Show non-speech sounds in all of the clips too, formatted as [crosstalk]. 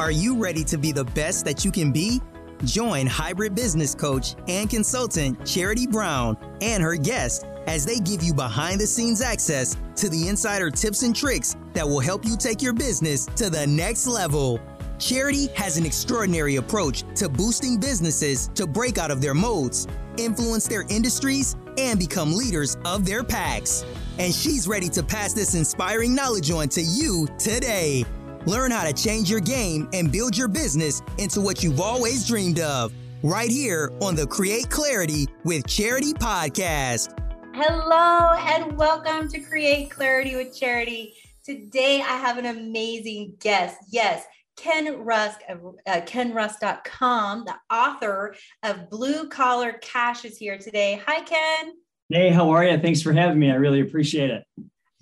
Are you ready to be the best that you can be? Join hybrid business coach and consultant Charity Brown and her guest as they give you behind the scenes access to the insider tips and tricks that will help you take your business to the next level. Charity has an extraordinary approach to boosting businesses to break out of their modes, influence their industries, and become leaders of their packs. And she's ready to pass this inspiring knowledge on to you today. Learn how to change your game and build your business into what you've always dreamed of. Right here on the Create Clarity with Charity podcast. Hello, and welcome to Create Clarity with Charity. Today, I have an amazing guest. Yes, Ken Rusk of uh, kenrusk.com, the author of Blue Collar Cash, is here today. Hi, Ken. Hey, how are you? Thanks for having me. I really appreciate it.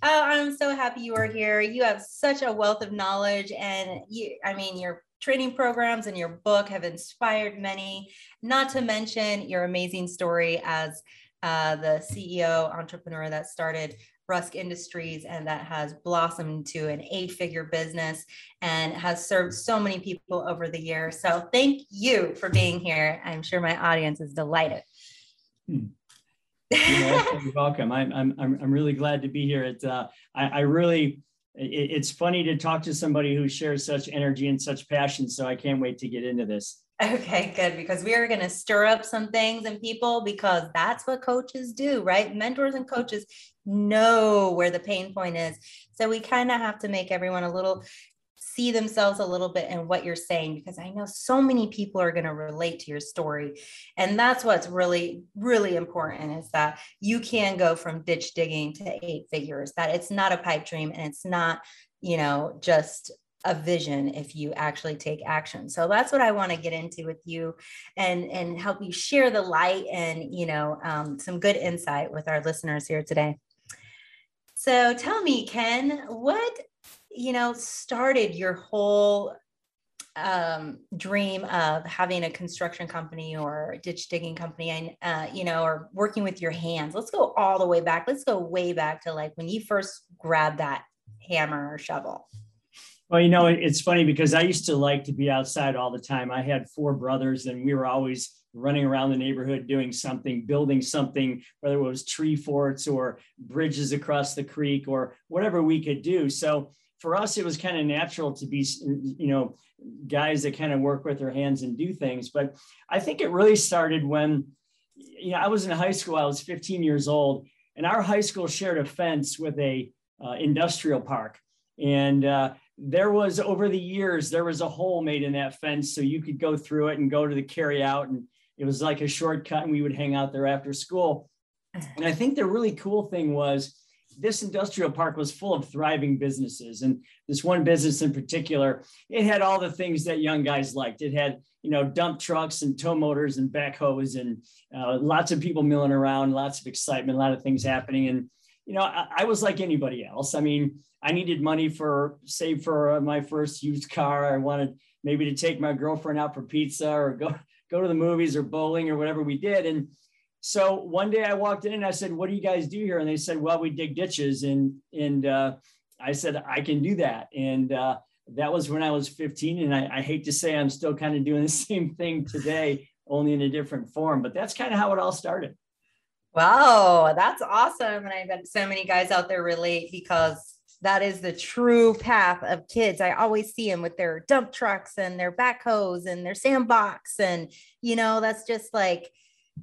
Oh, I'm so happy you are here. You have such a wealth of knowledge, and you, I mean, your training programs and your book have inspired many, not to mention your amazing story as uh, the CEO entrepreneur that started Rusk Industries and that has blossomed to an eight figure business and has served so many people over the years. So thank you for being here. I'm sure my audience is delighted. Hmm. [laughs] you're welcome. I'm, I'm, I'm really glad to be here. It, uh, I, I really, it, it's funny to talk to somebody who shares such energy and such passion. So I can't wait to get into this. Okay, good. Because we are going to stir up some things in people because that's what coaches do, right? Mentors and coaches know where the pain point is. So we kind of have to make everyone a little see themselves a little bit in what you're saying because I know so many people are going to relate to your story. And that's what's really, really important is that you can go from ditch digging to eight figures, that it's not a pipe dream and it's not, you know, just a vision if you actually take action so that's what i want to get into with you and and help you share the light and you know um, some good insight with our listeners here today so tell me ken what you know started your whole um, dream of having a construction company or ditch digging company and uh, you know or working with your hands let's go all the way back let's go way back to like when you first grabbed that hammer or shovel well, you know, it's funny because I used to like to be outside all the time. I had four brothers, and we were always running around the neighborhood doing something, building something, whether it was tree forts or bridges across the creek or whatever we could do. So for us, it was kind of natural to be, you know, guys that kind of work with their hands and do things. But I think it really started when, you know, I was in high school. I was 15 years old, and our high school shared a fence with a uh, industrial park, and uh, there was over the years there was a hole made in that fence so you could go through it and go to the carry out and it was like a shortcut and we would hang out there after school and i think the really cool thing was this industrial park was full of thriving businesses and this one business in particular it had all the things that young guys liked it had you know dump trucks and tow motors and backhoes and uh, lots of people milling around lots of excitement a lot of things happening and you know I, I was like anybody else i mean I needed money for save for my first used car. I wanted maybe to take my girlfriend out for pizza or go go to the movies or bowling or whatever we did. And so one day I walked in and I said, "What do you guys do here?" And they said, "Well, we dig ditches." And and uh, I said, "I can do that." And uh, that was when I was 15. And I, I hate to say I'm still kind of doing the [laughs] same thing today, only in a different form. But that's kind of how it all started. Wow, that's awesome. And I bet so many guys out there relate because that is the true path of kids. I always see them with their dump trucks and their backhoes and their sandbox. And, you know, that's just like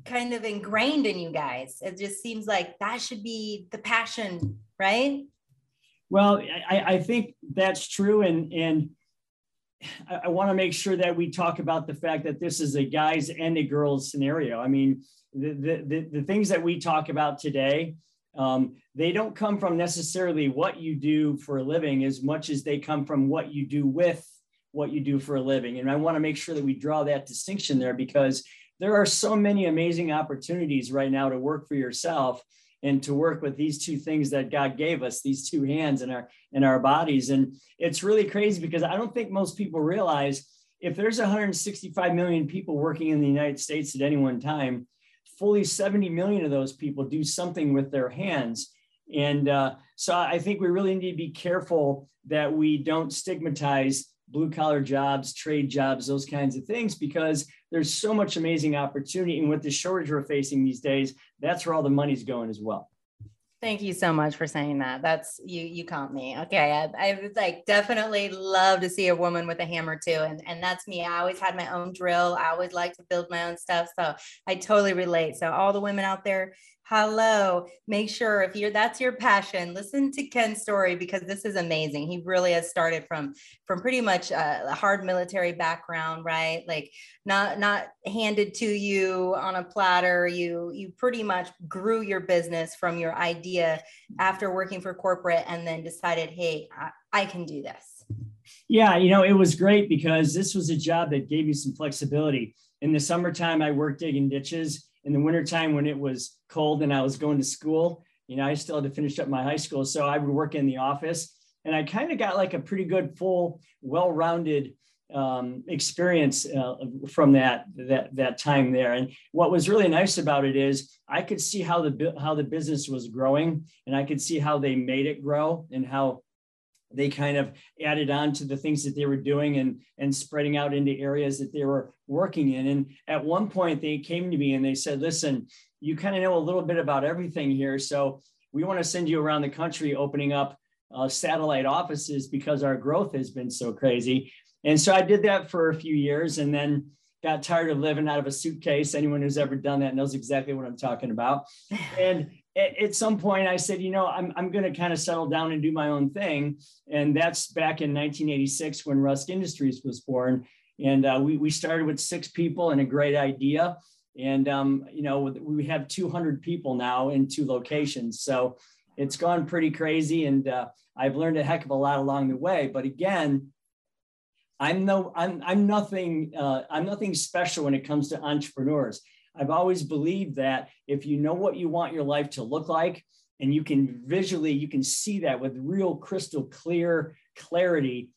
kind of ingrained in you guys. It just seems like that should be the passion, right? Well, I, I think that's true. And, and, I, I want to make sure that we talk about the fact that this is a guys and a girls scenario. I mean, the, the, the, the things that we talk about today, um, they don't come from necessarily what you do for a living as much as they come from what you do with what you do for a living. And I want to make sure that we draw that distinction there because there are so many amazing opportunities right now to work for yourself and to work with these two things that God gave us, these two hands in our in our bodies. And it's really crazy because I don't think most people realize if there's 165 million people working in the United States at any one time, fully 70 million of those people do something with their hands. And uh, so I think we really need to be careful that we don't stigmatize blue collar jobs, trade jobs, those kinds of things, because there's so much amazing opportunity. And with the shortage we're facing these days, that's where all the money's going as well. Thank you so much for saying that. That's you. You caught me. Okay, I, I like definitely love to see a woman with a hammer too, and and that's me. I always had my own drill. I always like to build my own stuff, so I totally relate. So all the women out there, hello. Make sure if you're that's your passion listen to ken's story because this is amazing. He really has started from from pretty much uh, a hard military background right? Like not not handed to you on a platter. You you pretty much grew your business from your idea after working for corporate and then decided hey I, I can do this. Yeah you know it was great because this was a job that gave you some flexibility. In the summertime i worked digging ditches in the wintertime when it was cold and I was going to school, you know, I still had to finish up my high school. So I would work in the office and I kind of got like a pretty good, full, well-rounded um, experience uh, from that, that, that time there. And what was really nice about it is I could see how the, how the business was growing and I could see how they made it grow and how they kind of added on to the things that they were doing and and spreading out into areas that they were working in. And at one point they came to me and they said listen you kind of know a little bit about everything here so we want to send you around the country opening up uh, satellite offices because our growth has been so crazy. And so i did that for a few years and then got tired of living out of a suitcase. Anyone who's ever done that knows exactly what i'm talking about. [sighs] And at, some point I said, you know, I'm, I'm going to kind of settle down and do my own thing. And that's back in 1986 when Rusk Industries was born. And uh, we, we started with six people and a great idea. And, um, you know, we have 200 people now in two locations. So it's gone pretty crazy. And uh, I've learned a heck of a lot along the way. But again, I'm no, I'm, I'm nothing, uh, I'm nothing special when it comes to entrepreneurs. I've always believed that if you know what you want your life to look like, and you can visually, you can see that with real crystal clear clarity,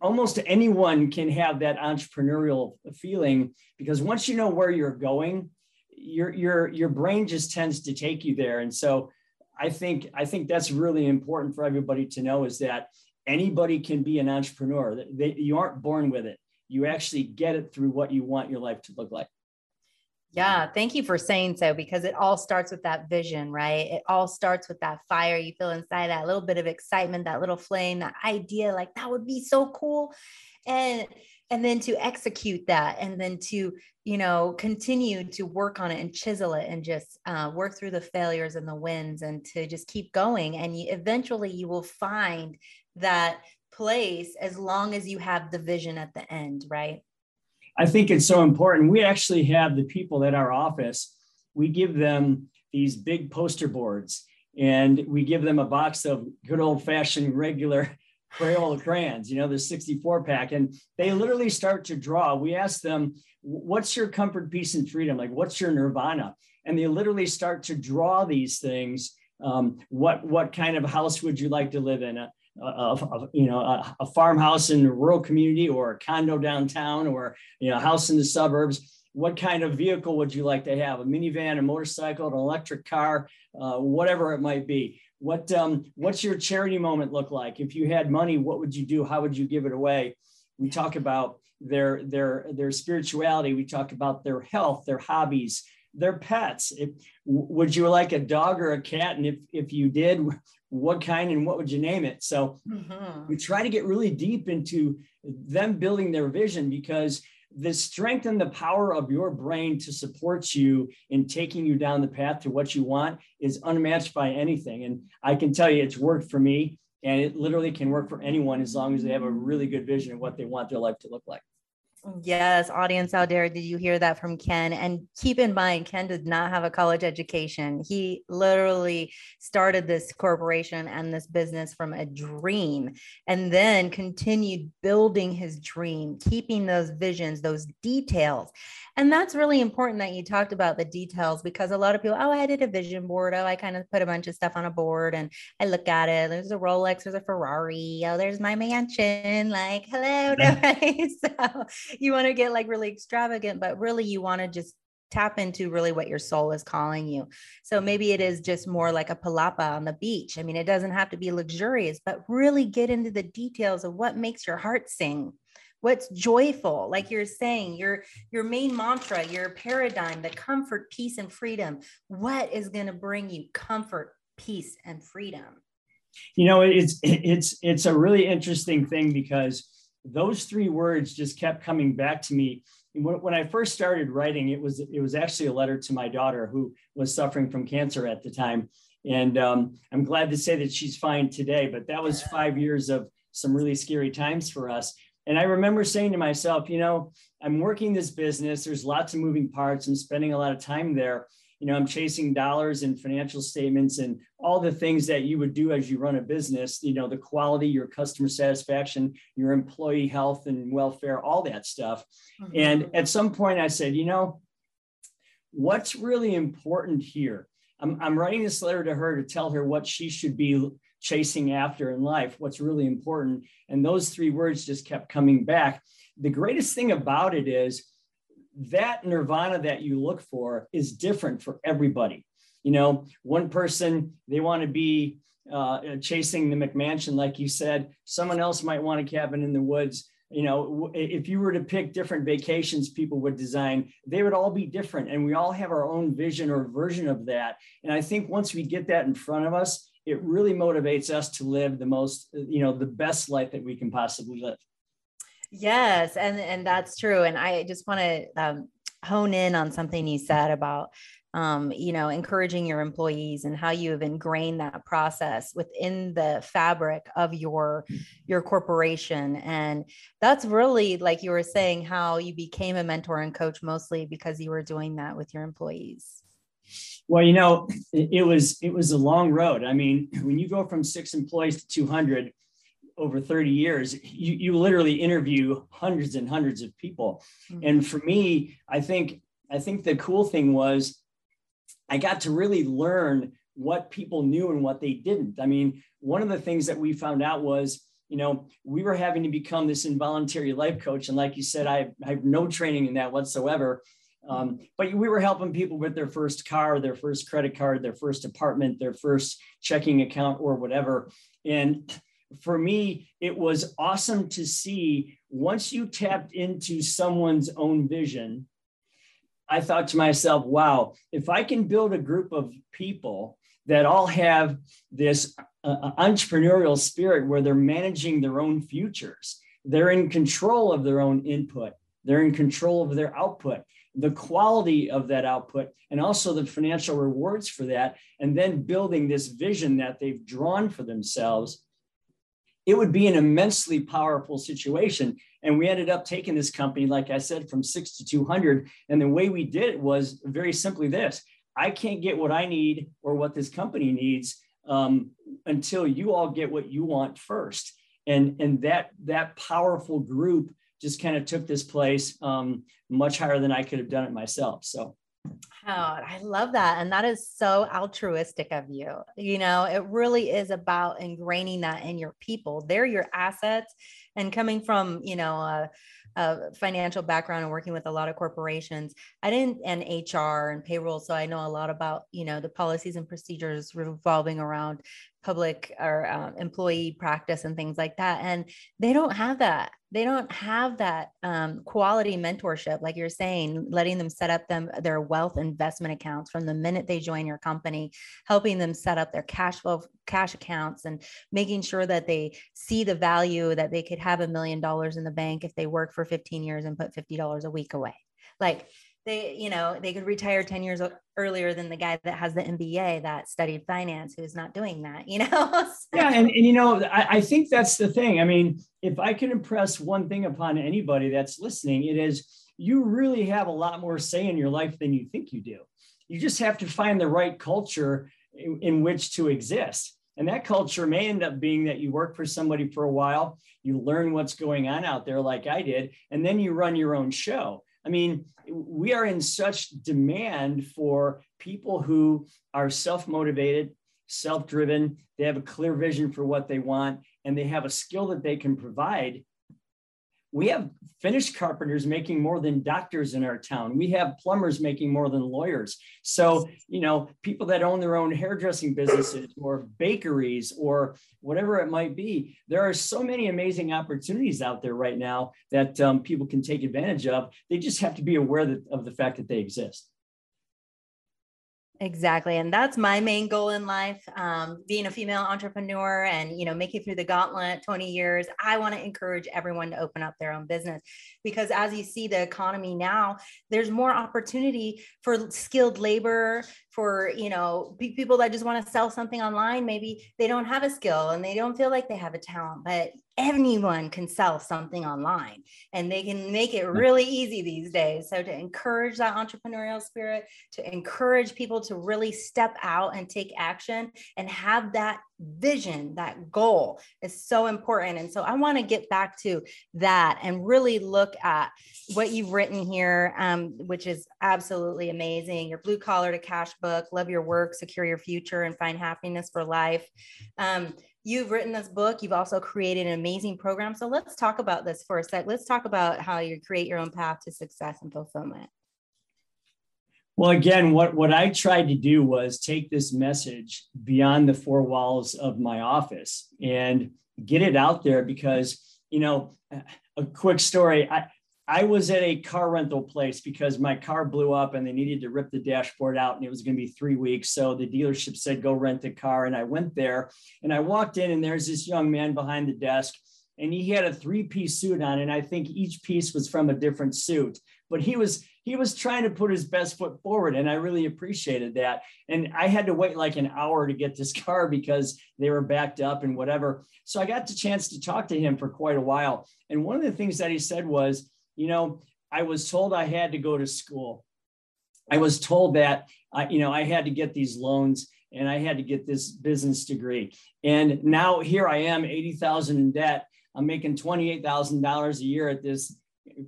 almost anyone can have that entrepreneurial feeling because once you know where you're going, your your your brain just tends to take you there. And so I think I think that's really important for everybody to know is that anybody can be an entrepreneur. They, you aren't born with it. You actually get it through what you want your life to look like. Yeah, thank you for saying so because it all starts with that vision, right? It all starts with that fire you feel inside, that little bit of excitement, that little flame, that idea like that would be so cool. And and then to execute that and then to you know continue to work on it and chisel it and just uh, work through the failures and the wins and to just keep going and you, eventually you will find that place as long as you have the vision at the end right I think it's so important. We actually have the people at our office, we give them these big poster boards and we give them a box of good old fashioned regular [laughs] Crayola crayons, you know, the 64 pack, and they literally start to draw. We ask them, What's your comfort, peace, and freedom? Like, what's your nirvana? And they literally start to draw these things. Um, what what kind of house would you like to live in? A, you know a, a, farmhouse in a rural community or a condo downtown or you know a house in the suburbs what kind of vehicle would you like to have? A minivan a motorcycle an electric car uh, whatever it might be. What um, what's your charity moment look like? If you had money what would you do? How would you give it away? We talk about their their their spirituality. We talk about their health their hobbies their pets. If, would you like a dog or a cat? And if, if you did, what kind and what would you name it? So mm-hmm. we try to get really deep into them building their vision because the strength and the power of your brain to support you in taking you down the path to what you want is unmatched by anything. And I can tell you it's worked for me and it literally can work for anyone as long as they have a really good vision of what they want their life to look like. Yes, audience out there, did you hear that from Ken? And keep in mind, Ken did not have a college education. He literally started this corporation and this business from a dream and then continued building his dream, keeping those visions, those details. And that's really important that you talked about the details because a lot of people, oh, I did a vision board. Oh, I kind of put a bunch of stuff on a board and I look at it. There's a Rolex, there's a Ferrari. Oh, there's my mansion. Like, hello, [laughs] so you want to get like really extravagant, but really you want to just tap into really what your soul is calling you. So maybe it is just more like a palapa on the beach. I mean, it doesn't have to be luxurious, but really get into the details of what makes your heart sing. What's joyful, like you're saying, your your main mantra, your paradigm, the comfort, peace, and freedom. What is going to bring you comfort, peace, and freedom? You know, it's it's it's a really interesting thing because those three words just kept coming back to me when I first started writing, it was it was actually a letter to my daughter who was suffering from cancer at the time, and um, I'm glad to say that she's fine today. But that was five years of some really scary times for us. And I remember saying to myself, you know, I'm working this business. There's lots of moving parts. I'm spending a lot of time there you know i'm chasing dollars and financial statements and all the things that you would do as you run a business you know the quality your customer satisfaction your employee health and welfare all that stuff. Mm-hmm. and at some point i said you know what's really important here? I'm, I'm writing this letter to her to tell her what she should be chasing after in life what's really important. And those three words just kept coming back. The greatest thing about it is that nirvana that you look for is different for everybody. You know, one person, they want to be uh, chasing the McMansion, like you said. Someone else might want a cabin in the woods. You know, if you were to pick different vacations people would design, they would all be different. And we all have our own vision or version of that. And I think once we get that in front of us, it really motivates us to live the most, you know, the best life that we can possibly live. Yes, and and that's true. And I just want to um, hone in on something you said about um, you know encouraging your employees and how you have ingrained that process within the fabric of your your corporation and that's really like you were saying how you became a mentor and coach mostly because you were doing that with your employees well you know it was it was a long road i mean when you go from six employees to 200 over 30 years, you, you literally interview hundreds and hundreds of people. Mm-hmm. And for me, I think I think the cool thing was I got to really learn what people knew and what they didn't. I mean, one of the things that we found out was, you know, we were having to become this involuntary life coach. And like you said, I have, I have no training in that whatsoever. Um, but we were helping people with their first car, their first credit card, their first apartment, their first checking account, or whatever. And for me, it was awesome to see once you tapped into someone's own vision. I thought to myself, wow, if I can build a group of people that all have this uh, entrepreneurial spirit where they're managing their own futures, they're in control of their own input, they're in control of their output, the quality of that output, and also the financial rewards for that, and then building this vision that they've drawn for themselves it would be an immensely powerful situation. And we ended up taking this company, like I said, from six to 200. And the way we did it was very simply this I can't get what I need or what this company needs um, until you all get what you want first. And, and that, that powerful group just kind of took this place um, much higher than I could have done it myself. So Oh, I love that. And that is so altruistic of you. You know, it really is about ingraining that in your people. They're your assets. And coming from, you know, a, a financial background and working with a lot of corporations, I didn't, and HR and payroll. So I know a lot about, you know, the policies and procedures revolving around public or uh, employee practice and things like that. And they don't have that. They don't have that um, quality mentorship, like you're saying, letting them set up them their wealth investment accounts from the minute they join your company, helping them set up their cash flow cash accounts, and making sure that they see the value that they could have a million dollars in the bank if they work for 15 years and put $50 a week away. Like they you know they could retire 10 years earlier than the guy that has the mba that studied finance who's not doing that you know? [laughs] So. yeah and, and you know I, I think that's the thing. I mean if i can impress one thing upon anybody that's listening it is you really have a lot more say in your life than you think you do. You just have to find the right culture in, in which to exist. And that culture may end up being that you work for somebody for a while you learn what's going on out there like i did and then you run your own show I mean, we are in such demand for people who are self motivated, self driven, they have a clear vision for what they want, and they have a skill that they can provide. We have finish carpenters making more than doctors in our town. We have plumbers making more than lawyers. So, you know, people that own their own hairdressing businesses or bakeries or whatever it might be, there are so many amazing opportunities out there right now that um, people can take advantage of. They just have to be aware that, of the fact that they exist. Exactly. And that's my main goal in life. Um, being a female entrepreneur and, you know, making through the gauntlet 20 years, I want to encourage everyone to open up their own business because as you see the economy now, there's more opportunity for skilled labor, for, you know, people that just want to sell something online. Maybe they don't have a skill and they don't feel like they have a talent, but anyone can sell something online and they can make it really easy these days. So, to encourage that entrepreneurial spirit, to encourage people to really step out and take action and have that vision, that goal is so important. And so, I want to get back to that and really look at what you've written here, um, which is absolutely amazing. Your blue collar to cash book, love your work, secure your future, and find happiness for life. Um, you've written this book you've also created an amazing program so let's talk about this for a sec let's talk about how you create your own path to success and fulfillment well again what what i tried to do was take this message beyond the four walls of my office and get it out there because you know a quick story i I was at a car rental place because my car blew up and they needed to rip the dashboard out and it was going to be three weeks. So the dealership said, go rent a car. And I went there and I walked in and there's this young man behind the desk and he had a three piece suit on. And I think each piece was from a different suit, but he was, he was trying to put his best foot forward. And I really appreciated that. And I had to wait like an hour to get this [laughs] car because they were backed up and whatever. So I got the chance to talk to him for quite a while. And one of the things that he said was, you know, I was told I had to go to school. I was told that I, you know, I had to get these loans and I had to get this business degree. And now here I am, 80,000 in debt. I'm making $28,000 a year at this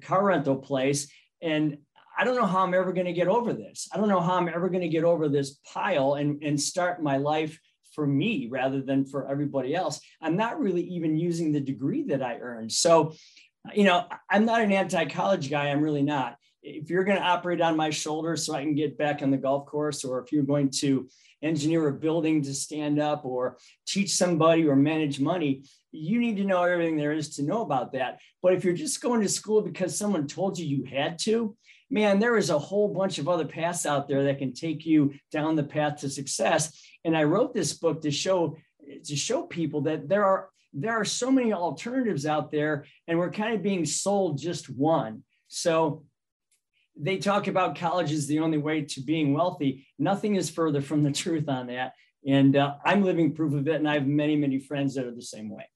car rental place. And I don't know how I'm ever going to get over this. I don't know how I'm ever going to get over this pile and, and start my life for me rather than for everybody else. I'm not really even using the degree that I earned. So you know, I'm not an anti college guy. I'm really not. If you're going to operate on my shoulders so I can get back on the golf course, or if you're going to engineer a building to stand up or teach somebody or manage money, you need to know everything there is to know about that. But if you're just going to school because someone told you you had to, man, there is a whole bunch of other paths out there that can take you down the path to success. And I wrote this book to show to show people that there are there are so many alternatives out there, and we're kind of being sold just one. So they talk about college is the only way to being wealthy. Nothing is further from the [laughs] truth on that. And uh, I'm living proof of it. And I have many, many friends that are the same way.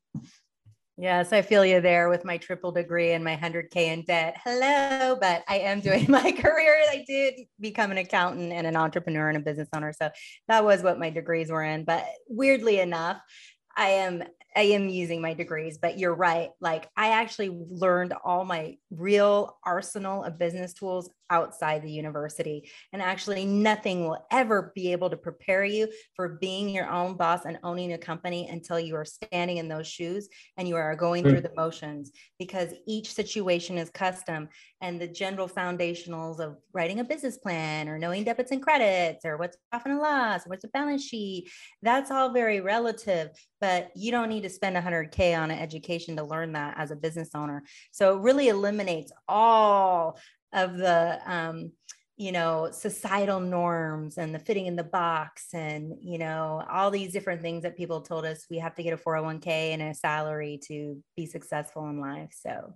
Yes, I feel you there with my triple degree and my 100K in debt. Hello, but I am doing [laughs] my career. I did become an accountant and an entrepreneur and a business owner. So that was what my degrees were in. But weirdly enough, I am I am using my degrees, but you're right. Like I actually learned all my real arsenal of business tools outside the university. And actually, nothing will ever be able to prepare you for being your own boss and owning a company until you are standing in those shoes and you are going through the motions because each situation is custom. And the general foundationals of writing a business plan or knowing debits and credits or what's profit and loss, what's a balance sheet, that's all very relative. But you don't need to spend 100K on an education to learn that as a business owner. So it really eliminates all of the um, you know societal norms and the fitting in the box and you know all these different things that people told us we have to get a 401k and a salary to be successful in life. So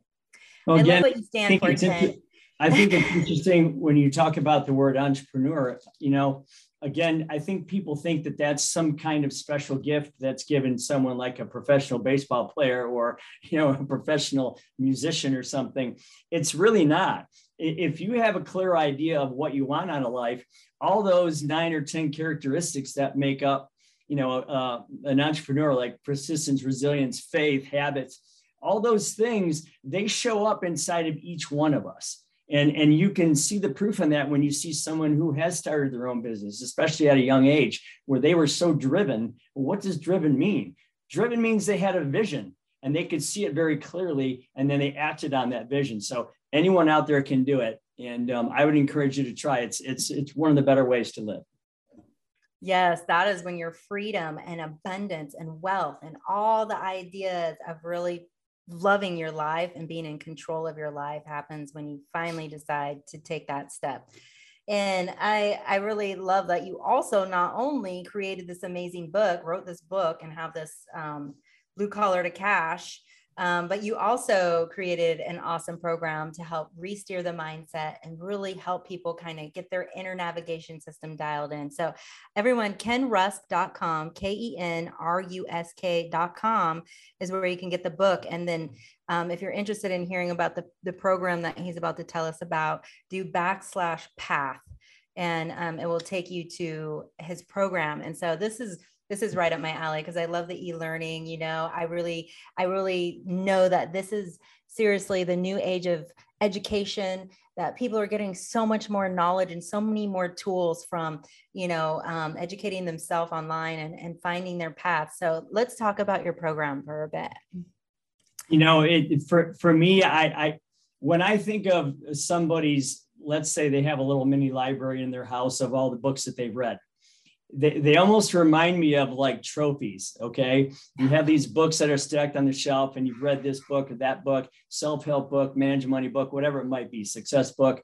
well, I again, love what you stand for I think it's interesting when you talk about the word entrepreneur you know again I think people think that that's some kind of special gift that's given someone like a professional baseball player or [laughs] you know a professional musician or something it's really not if you have a clear idea of what you want out of life, all those nine or 10 characteristics that make up, you know, uh, an entrepreneur like persistence, resilience, faith, habits, all those things, they show up inside of each one of us. And, and you can see the proof in that when you see someone who has started their own business, especially at a young age, where they were so driven. What does driven mean? Driven means they had a vision and they could see it very clearly and then they acted on that vision so anyone out there can do it and um, i would encourage you to try it's it's it's one of the better ways to live yes that is when your freedom and abundance and wealth and all the ideas of really loving your life and being in control of your life happens when you finally decide to take that step. And i i really love that you also not only created this amazing book wrote this book and have this um, blue collar to cash um, but you also created an awesome program to help re-steer the mindset and really help people kind of get their inner navigation system dialed in. So everyone, kenrusk.com, K-E-N-R-U-S-K.com is where you can get the book. And then um, if you're interested in hearing about the, the program that he's about to tell us about, do backslash path and um, it will take you to his program. And so this is this is right up my alley because I love the e-learning. You know, I really, I really know that this is seriously the new age of education that people are getting so much more knowledge and so many more tools from you know um, educating themselves online and, and finding their path so let's talk about your program for a bit you know it for for me i i when i think of somebody's let's say they have a little mini library in their house of all the books that they've read they, they almost remind me of like trophies. Okay. You have these books that are stacked on the shelf, and you've read this book or that book, self help book, manage money book, whatever it might be, success book.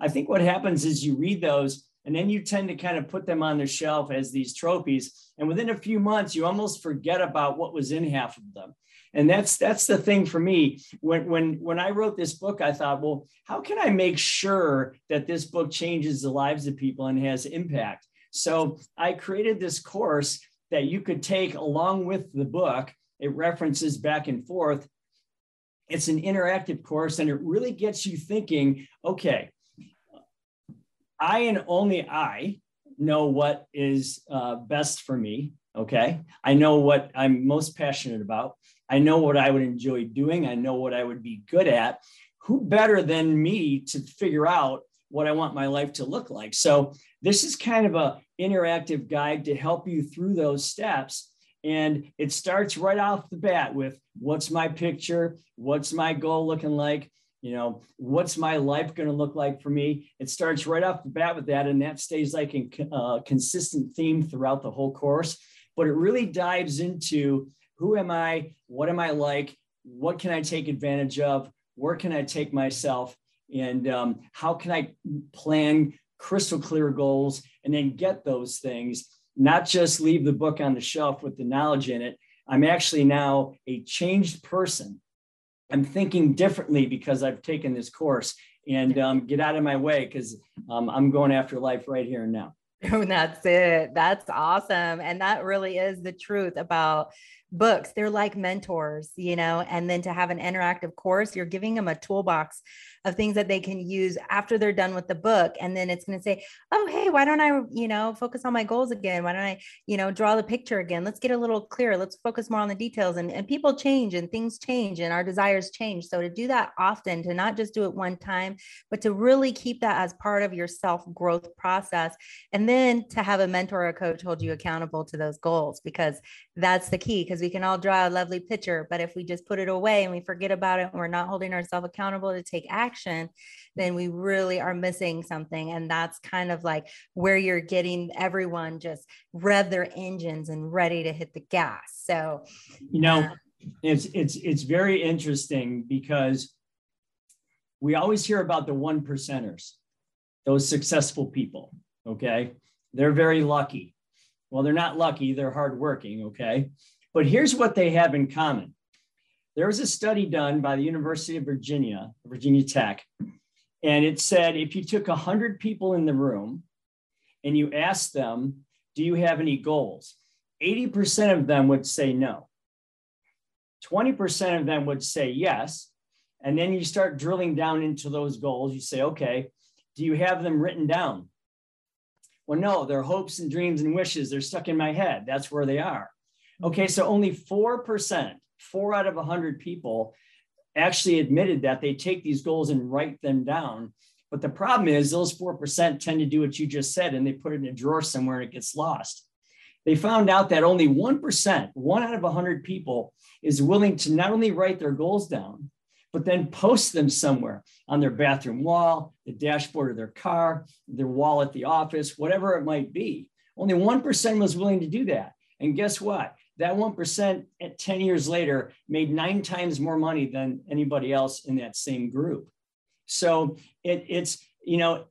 I think what happens is you read those and then you tend to kind of put them on the shelf as these trophies. And within a few months, you almost forget about what was in half of them. And that's that's the thing for me. When when when I wrote this book, I thought, well, how can I make sure that this book changes the lives of people and has impact? So I created this course that you could take along with the book. It references back and forth. It's an interactive course and it really gets you thinking okay, I and only I know what is uh, best for me. Okay. I know what I'm most passionate about. I know what I would enjoy doing. I know what I would be good at. Who better than me to figure out what I want my life to look like? So this is kind of a interactive guide to help you through those steps. And it starts right off the bat with what's my picture? What's my goal looking like? You know, what's my life going to look like for me? It starts right off the bat with that. And that stays like a uh, consistent theme throughout the whole course. But it really dives into who am I? What am I like? What can I take advantage of? Where can I take myself? And um, how can I plan crystal clear goals and then get those things, not just leave the book on the shelf with the knowledge in it. I'm actually now a changed person. I'm thinking differently because I've taken this course and um, get out of my way because um, I'm going after life right here and now. [laughs] that's it. That's awesome. And that really is the truth about books. They're like mentors, you know, and then to have an interactive course, you're giving them a toolbox of things that they can use after they're done with the book. And then it's going to say, oh, hey, why don't I, you know, focus on my goals again? Why don't I, you know, draw the picture again? Let's get a little clearer. Let's focus more on the details. And, and people change and things change and our desires change. So to do that often, to not just do it one time, but to really keep that as part of your self growth process. And then to have a mentor or a coach hold you accountable to those goals, because that's the key. Because we can all draw a lovely picture, but if we just put it away and we forget about it and we're not holding ourselves accountable to take action, action, then we really are missing something. And that's kind of like where you're getting everyone just rev their engines and ready to hit the gas. So, you know, uh, it's it's it's very interesting because we always hear about the one percenters, those successful people. Okay. They're very lucky. Well, they're not lucky, they're hardworking. Okay. But here's what they have in common there was a study done by the University of Virginia, Virginia Tech, and it said if you took 100 people in the room and you asked them, Do you have any goals? 80% of them would say no. 20% of them would say yes. And then you start drilling down into those goals. You say, Okay, do you have them written down? Well, no, they're hopes and dreams and wishes. They're stuck in my head. That's where they are. Okay, so only 4% four out of 100 people actually admitted that they take these goals and write them down. But the problem is, those 4% tend to do what you just said and they put it in a drawer somewhere and it gets lost. they found out that only 1%, one out of 100 people, is willing to not only write their goals down, but then post them somewhere on their bathroom wall, the dashboard of their car, their wall at the office, whatever it might be. Only 1% was willing to do that. And guess what? That 1% at 10 years later made nine times more money than anybody else in that same group. So it, it's, you know,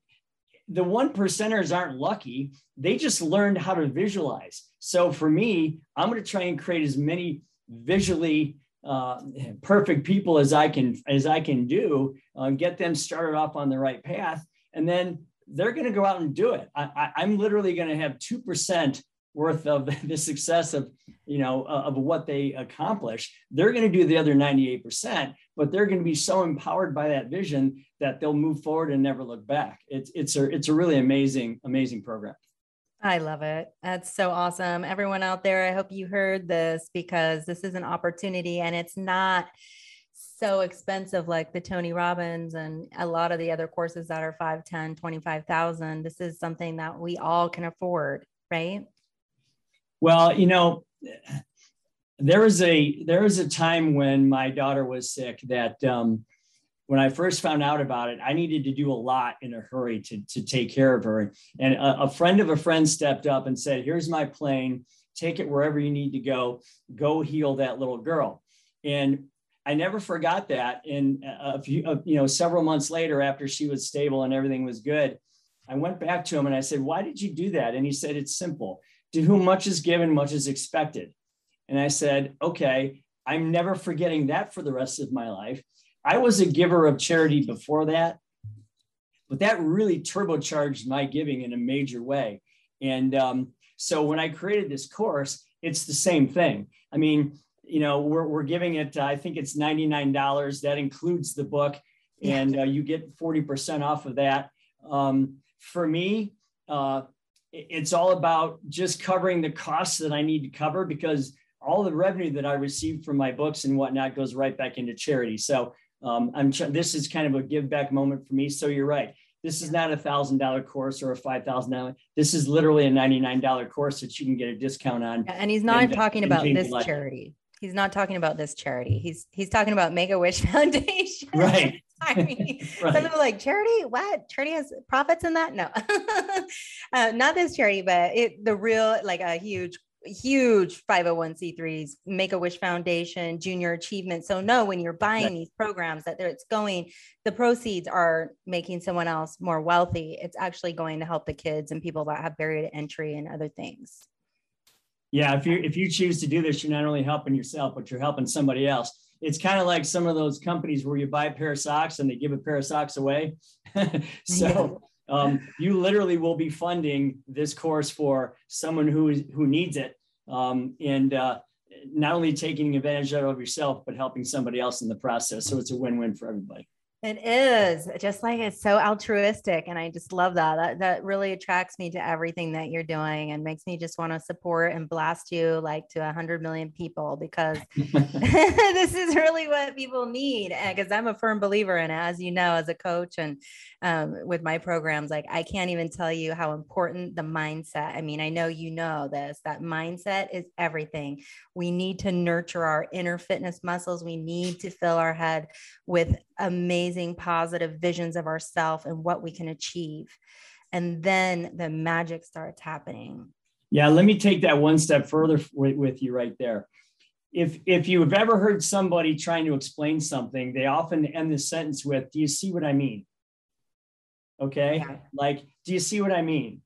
the one percenters aren't lucky. They just learned how to visualize. So for me, I'm going to try and create as many visually uh, perfect people as I can as I can do, uh, get them started off on the right path, and then they're going to go out and do it. I, am literally going to have two percent worth of [laughs] the success of you know uh, of what they accomplish. They're going to do the other 98 percent, but they're going to be so empowered by that vision that they'll move forward and never look back. It's it's a it's a really amazing amazing program. I love it. That's so awesome. Everyone out there, I hope you heard this because this is an opportunity and it's not so expensive like the Tony Robbins and a lot of the other courses that are 5, 10, 25,000. This is something that we all can afford, right? Well, you know, there was a there was a time when my daughter was sick that um, when I first found out about it, I needed to do a lot in a hurry to, to take care of her. And a, a, friend of a friend stepped up and said, Here's my plane, take it wherever you need to go, go heal that little girl. And I never forgot that. And a few, you know, several months later, after she was stable and everything was good, I went back to him and I said, Why did you do that? And he said, It's simple. To whom much is given, much is expected. And I said, Okay, I'm never forgetting that for the rest of my life. I was a giver of charity before that, but that really turbocharged my giving in a major way. And um, so when I created this course, it's the same thing. I mean, you know, we're, we're giving it, uh, I think it's $99. That includes the book, and uh, you get 40% off of that. Um, for me, uh, it's all about just covering the costs that I need to cover because all the revenue that I receive from my books and whatnot goes right back into charity. So um, I'm this is kind of a give back moment for me. So you're right. This is not a thousand dollar course or a five thousand dollar. This is literally a ninety nine dollar course that you can get a discount on. And he's not and, talking about this charity. He's not talking about this charity. He's he's talking about Make a Wish [laughs] Foundation. Right. [laughs] I mean, [laughs] right. some people like charity. What? Charity has profits in that? No, [laughs] uh, not this charity, but it the real like a huge huge 501c3s make a wish foundation junior achievement. So no when you're buying these programs that it's going the proceeds are making someone else more wealthy. It's actually going to help the kids and people that have barrier to entry and other things. Yeah if you if you choose to do this you're not only helping yourself but you're helping somebody else it's kind of like some of those companies where you buy a pair of socks and they give a pair of socks away [laughs] so um, you literally will be funding this course for someone who is who needs it, um, and uh, not only taking advantage of yourself, but helping somebody else in the process. So it's a win-win for everybody. It is just like it's so altruistic. And I just love that. That that really attracts me to everything that you're doing and makes me just want to support and blast you like to a hundred million people because [laughs] [laughs] [laughs] this is really what people need. Because I'm a firm believer in it, as you know, as a coach and um, with my programs, like I can't even tell you how important the mindset. I mean, I know you know this, that mindset is everything. We need to nurture our inner fitness muscles. We need to fill our head with amazing positive visions of ourselves and what we can achieve. And then the magic starts happening. Yeah, let me take that one step further with, with you right there. If if you have ever heard somebody trying to explain something, they often end the sentence with, "Do you see what I mean?" Okay? Yeah. Like, "Do you see what I mean?"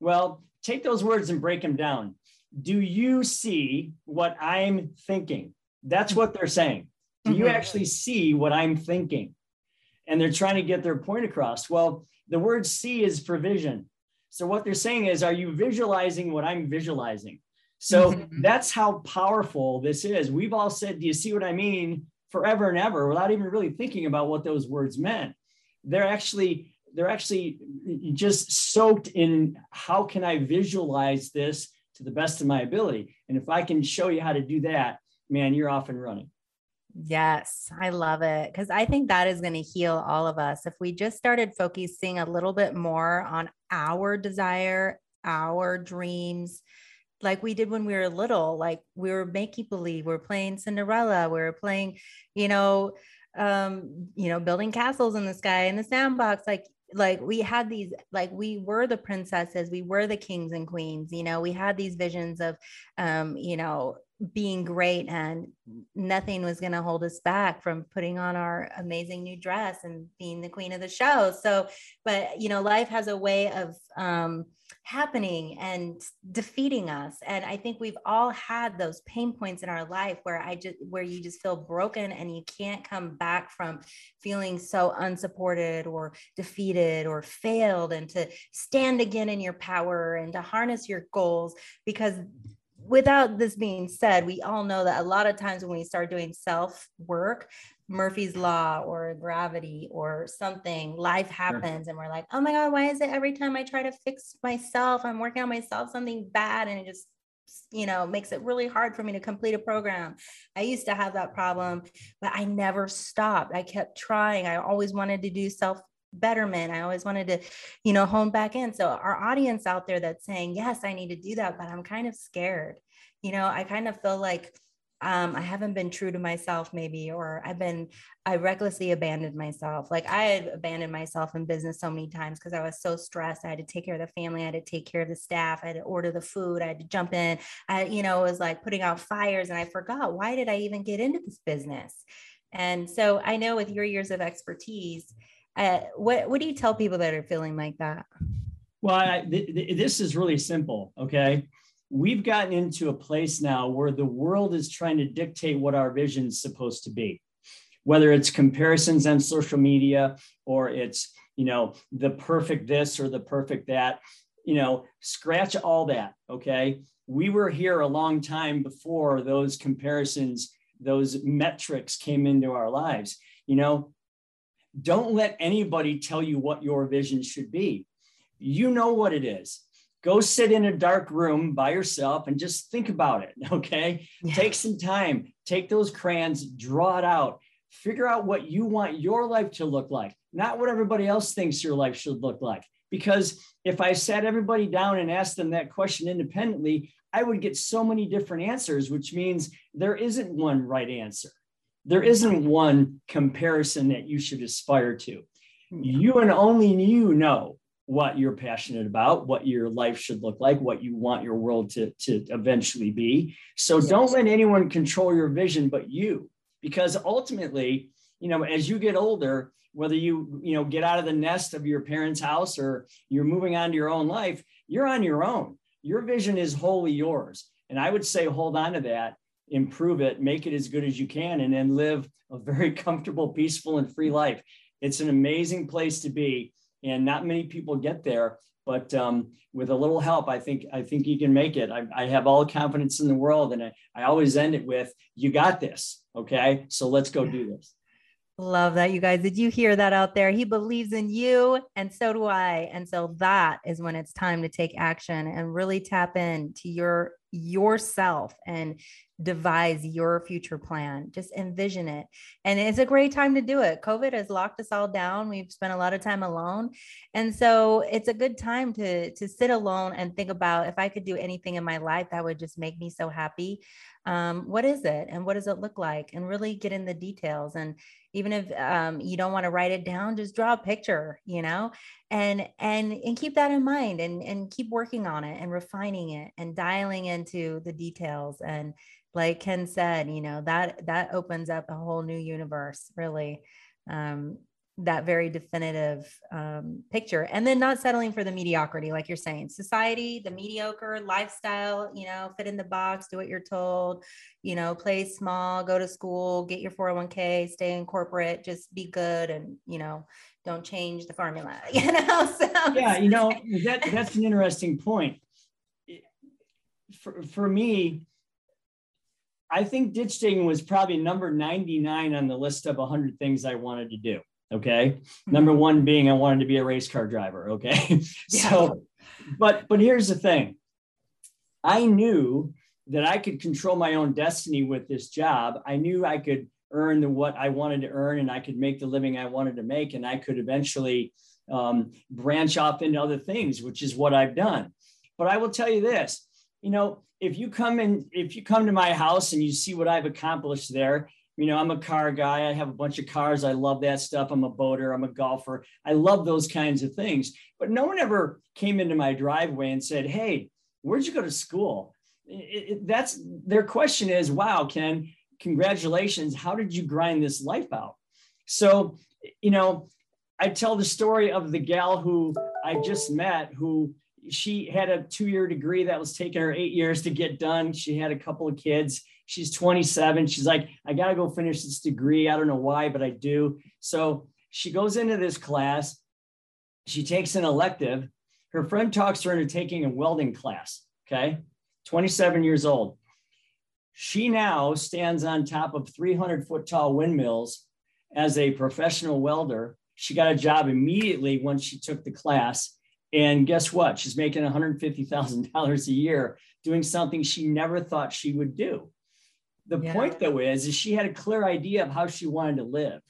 Well, take those words and break them down. Do you see what I'm thinking? That's what they're saying. Do you mm-hmm. actually see what I'm thinking? And they're trying to get their point across. Well, the word see is for vision. So what they're saying is, are you visualizing what I'm visualizing? So mm-hmm. that's how powerful this is. We've all said, Do you see what I mean? forever and ever without even really thinking about what those words meant. They're actually they're actually just soaked in how can I visualize this to the best of my ability. And if I can show you how to do that, man, you're off and running. Yes, I love it because I think that is going to heal all of us. If we just started focusing a little bit more on our desire, our dreams, like we did when we were little. Like we were making believe, we are playing Cinderella, we were playing, you know, um, you know, building castles in the sky in the sandbox. Like like we had these like we were the princesses we were the kings and queens you know we had these visions of um you know being great and nothing was going to hold us back from putting on our amazing new dress and being the queen of the show. So but you know life has a way of um happening and defeating us. And i think we've all had those pain points in our life where i just where you just feel broken and you can't come back from feeling so unsupported or defeated or failed and to stand again in your power and to harness your goals because without this being said, we all know that a lot of times when we start doing self work, Murphy's Law or gravity or something, life happens, and we're like, oh my God, why is it every time I try to fix myself, I'm working on myself, something bad, and it just you know makes it really hard for me to complete a program. I used to have that problem but i never stopped. I kept trying. I always wanted to do self betterment. I always wanted to, you know, hone back in. So our audience out there that's saying, yes, I need to do that, but I'm kind of scared. You know, I kind of feel like um, I haven't been true to myself, maybe, or I've been, I recklessly abandoned myself. Like I had abandoned myself in business so many times because I was so stressed. I had to take care of the family, I had to take care of the staff, I had to order the food, I had to jump in. I, you know, it was like putting out fires, and I forgot why did I even get into this business? And so I know with your years of expertise, uh, what what do you tell people that are feeling like that? Well, I, th- th- this is really simple. Okay, we've gotten into a place now where the world is trying to dictate what our vision is supposed to be, whether it's comparisons on social media or it's you know the perfect this or the perfect that. You know, scratch all that. Okay, we were here a long time before those comparisons, those metrics came into our lives. You know, don't let anybody tell you what your vision should be. You know what it is. Go sit in a dark room by yourself and just think about it. [laughs] Okay. Yeah. Take some time, take those crayons, draw it out, figure out what you want your life to look like, not what everybody else thinks your life should look like. Because if I sat everybody down and asked them that question independently, I would get so many different answers, which means there isn't one right answer there isn't one comparison that you should aspire to. Hmm. You and only you know what you're passionate about, what your life should look like, what you want your world to, to eventually be. So yes. don't let anyone control your vision but you, because ultimately, you know, as you get older, whether you, you know, get out of the nest of your parents' house or you're moving on to your own life, you're on your own. Your vision is wholly yours. And I would say hold on to that improve it, make it as good as you can, and then live a very [laughs] comfortable, peaceful, and free life. It's an amazing place to be, and not many people get there. But um, with a little help, I think I think you can make it. I, I have all the confidence in the world, and I, I always end it with, "You got this." Okay, so let's go do this. Love that, you guys. Did you hear that out there? He believes in you, and so do I. And so that is when it's time to take action and really tap into your yourself and devise your future plan. Just envision it. And it's a great time to do it. COVID has locked us all down. We've spent a lot of time alone. And so it's a good time to to sit alone and think about if I could do anything in my life that would just make me so happy. Um, what is it and what does it look like? And really get in the details. And even if um, you don't want to write it down, just draw a picture, you know, and and and keep that in mind and and keep working on it and refining it and dialing into the details and like ken said you know that that opens up a whole new universe really um, that very definitive um, picture and then not settling for the mediocrity like you're saying society the mediocre lifestyle you know fit in the box do what you're told you know play small go to school get your 401k stay in corporate just be good and you know don't change the formula [laughs] you know [laughs] so, yeah you know that that's an interesting point for, for me I think ditch digging was probably number 99 on the list of 100 things I wanted to do. Okay. Mm-hmm. Number one being I wanted to be a race car driver. Okay. [laughs] Yeah. So, but, but here's the thing I knew that I could control my own destiny with this job. I knew I could earn the, what I wanted to earn and I could make the living I wanted to make. And I could eventually um, branch off into other things, which is what I've done. But I will tell you this you know, if you come in, if you come to my house and you see what I've accomplished there, you know, I'm a car guy. I have a bunch of cars. I love that stuff. I'm a boater. I'm a golfer. I love those kinds of things. But no one ever came into my driveway and said, Hey, where'd you go to school? It, it, that's their question is, wow, Ken, congratulations. How did you grind this life out? So, you know, I tell the story of the gal who I just met who she had a two year degree that was taking her eight years to get done. She had a couple of kids. She's 27. She's like, I got to go finish this degree. I don't know why, but I do. So she goes into this class. She takes an elective. Her friend talks her into taking a welding class. Okay. 27 years old. She now stands on top of 300 foot tall windmills as a professional welder. She got a job immediately once she took the class and guess what? She's making $150,000 a year doing something she never thought she would do. The yeah. point, though, is, is she had a clear idea of how she wanted to live.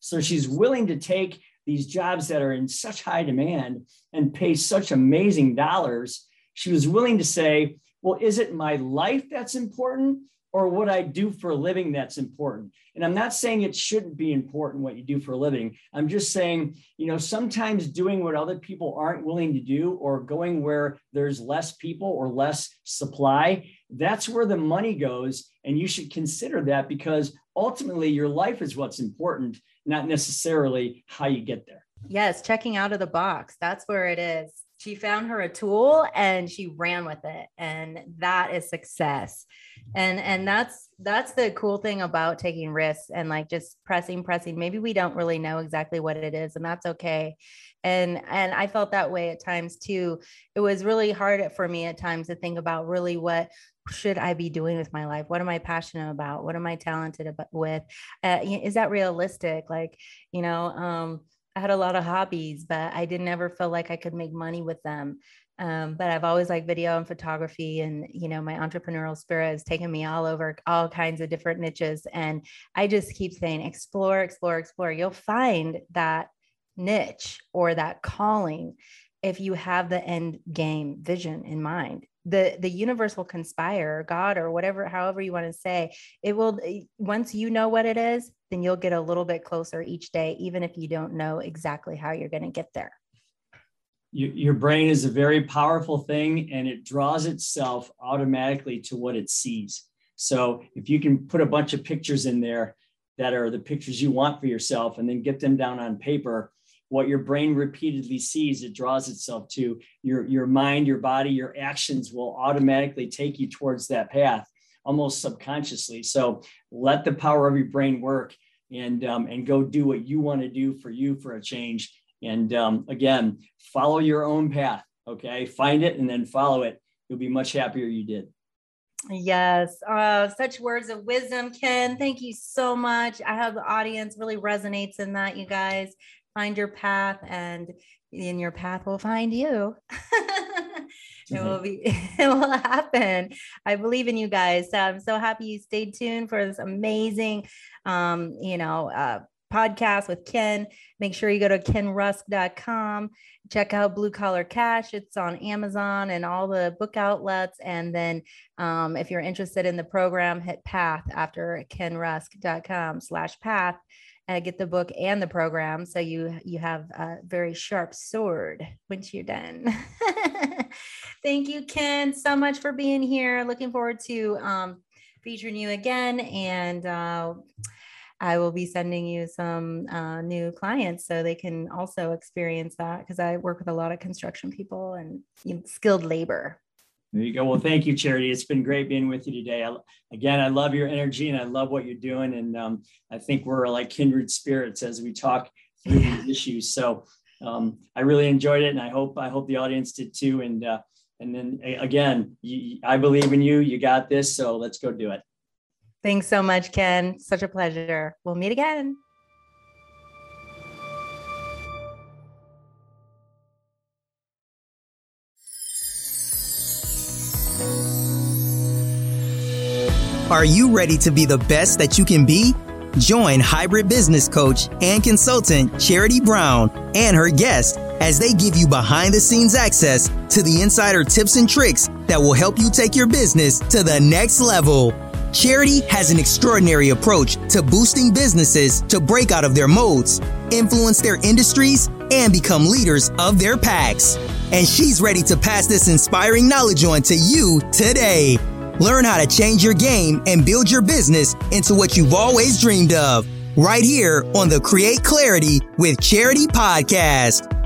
So she's willing to take these jobs that are in such high demand and pay such amazing dollars. She was willing to say, well, is it my life that's important or what I do for a living that's important. And I'm not saying it shouldn't be important what you do for a living. I'm just saying, you know, sometimes doing what other people aren't willing to do or going where there's less people or less supply, that's where the money goes. And you should consider that because ultimately your life is what's important, not necessarily how you get there. Yes, checking out of the box. That's where it is she found her a tool and she ran with it and that is success and and that's that's the cool thing about taking risks and like just pressing pressing maybe we don't really know exactly what it is and that's okay and and i felt that way at times too it was really hard for me at times to think about really what should I be doing with my life? What am I passionate about? What am I talented about with? Uh, is that realistic? Like, you know, um, I had a lot of hobbies, but I didn't ever feel like I could make money with them. Um, but I've always liked video and photography, and you know, my entrepreneurial spirit has taken me all over all kinds of different niches. And I just keep saying, explore, explore, explore. You'll find that niche or that calling if you have the end game vision in mind the the universe will conspire god or whatever however you want to say it will eh, once you know what it is then you'll get a little bit closer each day even if you don't know exactly how you're going to get there. You, your brain is a very powerful thing and it draws itself automatically to what it sees. So if you can put a bunch of pictures in there that are the pictures you want for yourself and then get them down on paper what your brain repeatedly sees it draws itself to. Your your mind your body your actions will automatically take you towards that path almost subconsciously. So let the power of your brain work and um, and go do what you want to do for you for a change. And um, again follow your own path okay? Find it and then follow it. You'll be much happier you did. Yes, uh, such words of wisdom, Ken. Thank you so much. I have the audience really resonates in that, you guys. Find your path and in your path will find you. [laughs] it will be it [laughs] will happen. I believe in you guys. So i'm so happy you stayed tuned for this amazing um you know uh podcast with ken. Make sure you go to kenrusk.com check out blue collar cash. It's on amazon and all the book outlets. And then um, if you're interested in the program hit path after kenrusk.com slash path and get the book and the program. So you you have a very sharp sword once you're done thank you ken so much for being here looking forward to um, featuring you again and uh, i will be sending you some uh, new clients so they can also experience that because i work with a lot of construction people and you know, skilled labor there you go. Well, thank you, Charity. It's been great being with you today. I, again, I love your energy and I love what you're doing. And um, I think we're like kindred spirits as we talk through yeah. these issues. So um, I really enjoyed it, and I hope I hope the audience did too. And uh, and then again, you, I believe in you. You got this. So let's go do it. Thanks so much, Ken. Such a pleasure. We'll meet again. Are you ready to be the best that you can be? Join hybrid business coach and consultant Charity Brown and her guest as they give you behind the scenes access to the insider tips and tricks that will help you take your business to the next level. Charity has an extraordinary approach to boosting businesses to break out of their modes, influence their industries, and become leaders of their packs. And she's ready to pass this inspiring knowledge on to you today. Learn how to change your game and build your business into what you've always dreamed of. Right here on the Create Clarity with Charity podcast.